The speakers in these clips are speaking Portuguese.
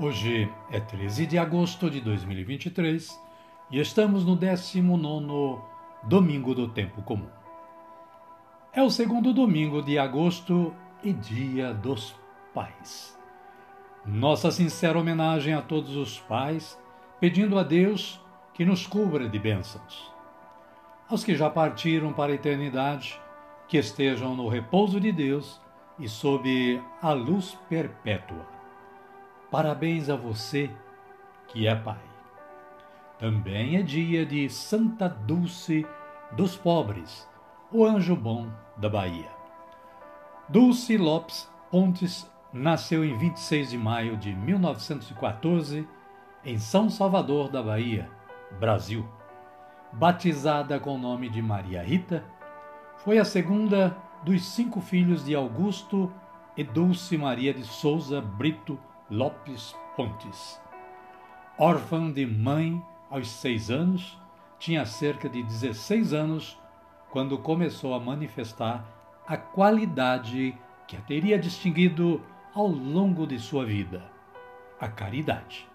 Hoje é 13 de agosto de 2023 e estamos no 19 domingo do tempo comum. É o segundo domingo de agosto e dia dos pais. Nossa sincera homenagem a todos os pais, pedindo a Deus que nos cubra de bênçãos. Aos que já partiram para a eternidade, que estejam no repouso de Deus e sob a luz perpétua. Parabéns a você que é pai. Também é dia de Santa Dulce dos Pobres, o anjo bom da Bahia. Dulce Lopes Pontes nasceu em 26 de maio de 1914 em São Salvador da Bahia, Brasil. Batizada com o nome de Maria Rita, foi a segunda dos cinco filhos de Augusto e Dulce Maria de Souza Brito Lopes Pontes. Órfã de mãe aos seis anos, tinha cerca de 16 anos quando começou a manifestar a qualidade que a teria distinguido ao longo de sua vida: a caridade.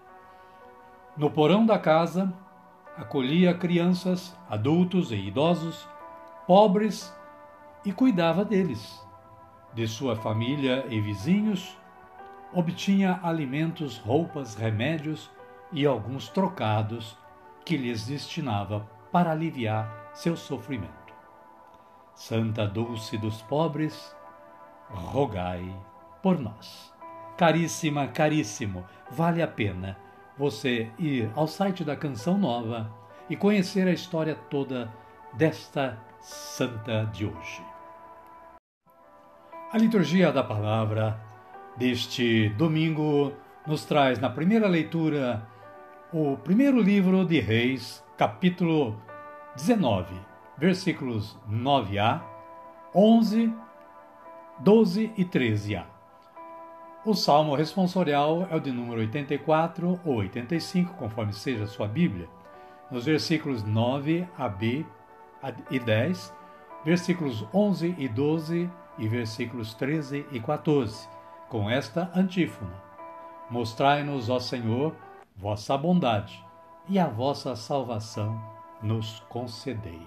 No porão da casa, acolhia crianças, adultos e idosos, pobres e cuidava deles, de sua família e vizinhos obtinha alimentos, roupas, remédios e alguns trocados que lhes destinava para aliviar seu sofrimento. Santa Dulce dos Pobres, rogai por nós. Caríssima, caríssimo, vale a pena você ir ao site da Canção Nova e conhecer a história toda desta santa de hoje. A liturgia da palavra deste domingo nos traz na primeira leitura o primeiro livro de Reis, capítulo 19, versículos 9a, 11, 12 e 13a. O salmo responsorial é o de número 84 ou 85, conforme seja a sua Bíblia, nos versículos 9 a B e 10, versículos 11 e 12 e versículos 13 e 14 com esta antífona: Mostrai-nos, ó Senhor, vossa bondade, e a vossa salvação nos concedei.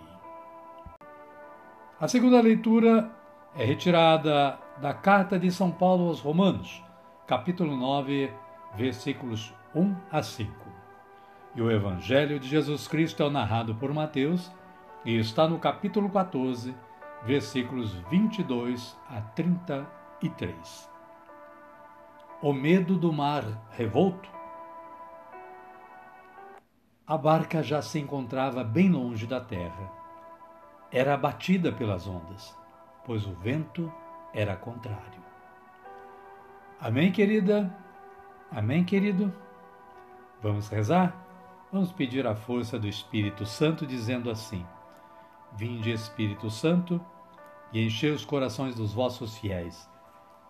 A segunda leitura é retirada da carta de São Paulo aos Romanos, capítulo 9, versículos 1 a 5. E o Evangelho de Jesus Cristo é narrado por Mateus e está no capítulo 14, versículos 22 a 33 o medo do mar revolto? A barca já se encontrava bem longe da terra. Era abatida pelas ondas, pois o vento era contrário. Amém, querida? Amém, querido? Vamos rezar? Vamos pedir a força do Espírito Santo, dizendo assim: Vinde, Espírito Santo, e enchei os corações dos vossos fiéis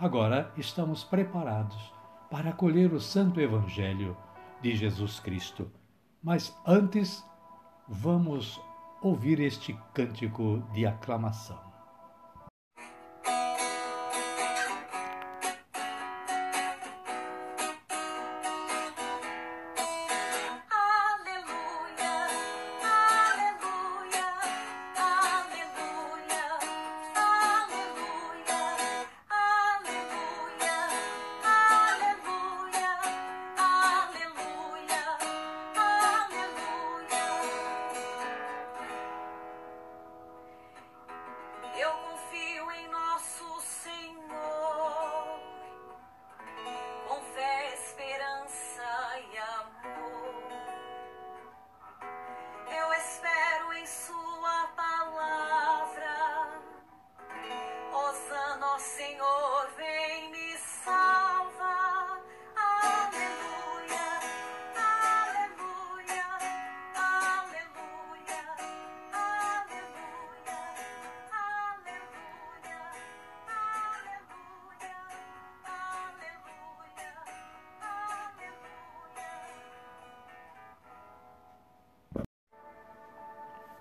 Agora estamos preparados para acolher o Santo Evangelho de Jesus Cristo. Mas antes, vamos ouvir este cântico de aclamação.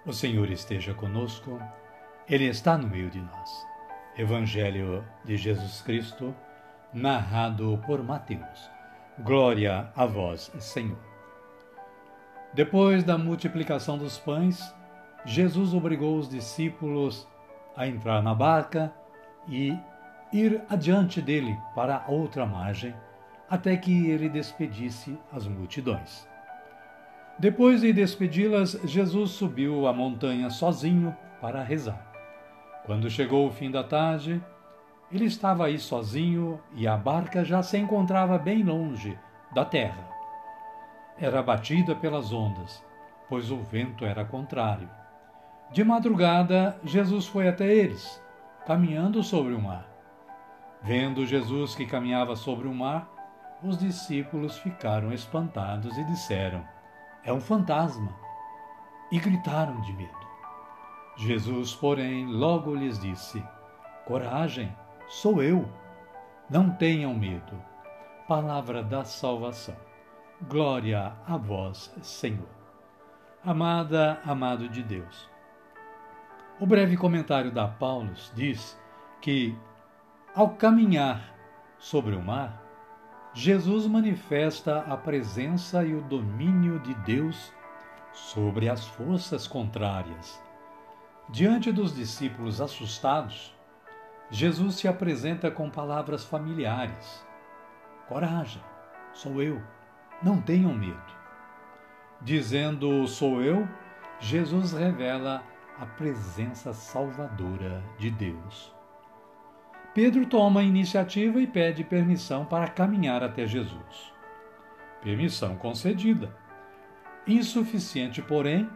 O Senhor esteja conosco, Ele está no meio de nós. Evangelho de Jesus Cristo, narrado por Mateus. Glória a vós, Senhor. Depois da multiplicação dos pães, Jesus obrigou os discípulos a entrar na barca e ir adiante dele para a outra margem, até que ele despedisse as multidões. Depois de despedi-las, Jesus subiu a montanha sozinho para rezar. Quando chegou o fim da tarde, ele estava aí sozinho e a barca já se encontrava bem longe da terra. Era batida pelas ondas, pois o vento era contrário. De madrugada, Jesus foi até eles, caminhando sobre o mar. Vendo Jesus que caminhava sobre o mar, os discípulos ficaram espantados e disseram: é um fantasma. E gritaram de medo. Jesus, porém, logo lhes disse: Coragem, sou eu. Não tenham medo. Palavra da salvação. Glória a vós, Senhor. Amada, amado de Deus. O breve comentário da Paulus diz que, ao caminhar sobre o mar, Jesus manifesta a presença e o domínio de Deus sobre as forças contrárias. Diante dos discípulos assustados, Jesus se apresenta com palavras familiares. Coragem, sou eu, não tenham medo. Dizendo sou eu, Jesus revela a presença salvadora de Deus. Pedro toma a iniciativa e pede permissão para caminhar até Jesus. Permissão concedida. Insuficiente, porém,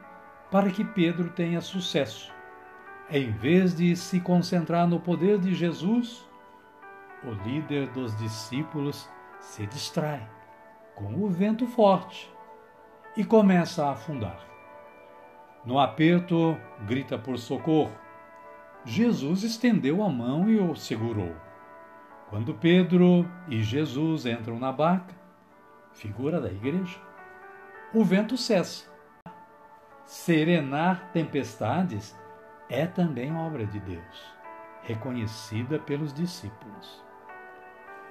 para que Pedro tenha sucesso. Em vez de se concentrar no poder de Jesus, o líder dos discípulos se distrai com o vento forte e começa a afundar. No aperto, grita por socorro Jesus estendeu a mão e o segurou. Quando Pedro e Jesus entram na barca, figura da igreja, o vento cessa. Serenar tempestades é também obra de Deus, reconhecida pelos discípulos.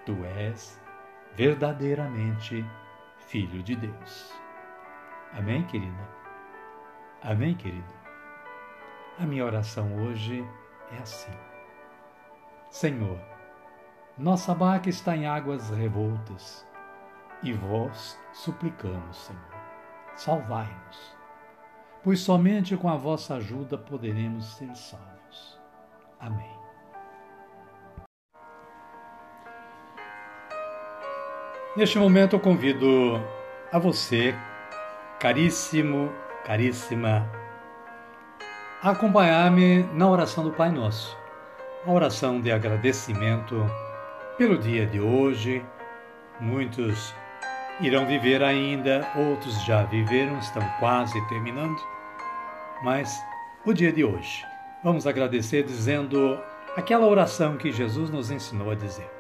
Tu és verdadeiramente filho de Deus. Amém, querida? Amém, querido? A minha oração hoje é assim: Senhor, nossa barca está em águas revoltas e vós suplicamos, Senhor, salvai-nos, pois somente com a vossa ajuda poderemos ser salvos. Amém. Neste momento eu convido a você, caríssimo, caríssima acompanhar-me na oração do Pai Nosso, a oração de agradecimento pelo dia de hoje. Muitos irão viver ainda, outros já viveram, estão quase terminando, mas o dia de hoje. Vamos agradecer dizendo aquela oração que Jesus nos ensinou a dizer.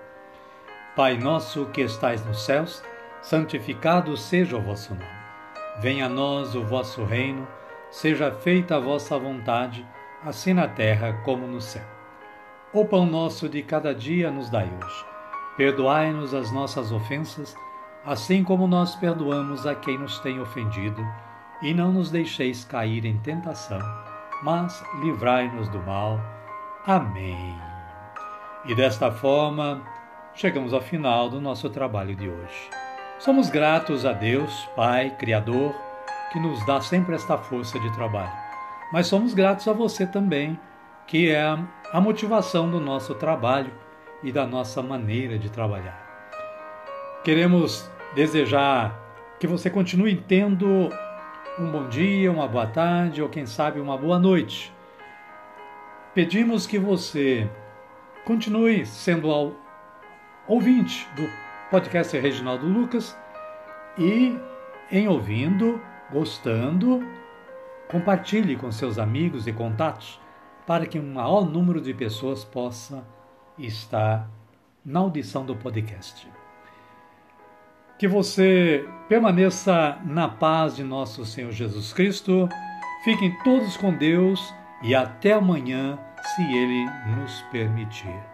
Pai nosso que estais nos céus, santificado seja o vosso nome. Venha a nós o vosso reino, seja feita a vossa vontade, assim na terra como no céu. O pão nosso de cada dia nos dai hoje. Perdoai-nos as nossas ofensas, assim como nós perdoamos a quem nos tem ofendido, e não nos deixeis cair em tentação, mas livrai-nos do mal. Amém. E desta forma, chegamos ao final do nosso trabalho de hoje. Somos gratos a Deus, Pai, Criador, que nos dá sempre esta força de trabalho. Mas somos gratos a você também, que é a motivação do nosso trabalho e da nossa maneira de trabalhar. Queremos desejar que você continue tendo um bom dia, uma boa tarde ou quem sabe uma boa noite. Pedimos que você continue sendo ouvinte do podcast Reginaldo Lucas e em ouvindo, gostando, compartilhe com seus amigos e contatos para que um maior número de pessoas possa estar na audição do podcast. Que você permaneça na paz de nosso Senhor Jesus Cristo. Fiquem todos com Deus e até amanhã, se Ele nos permitir.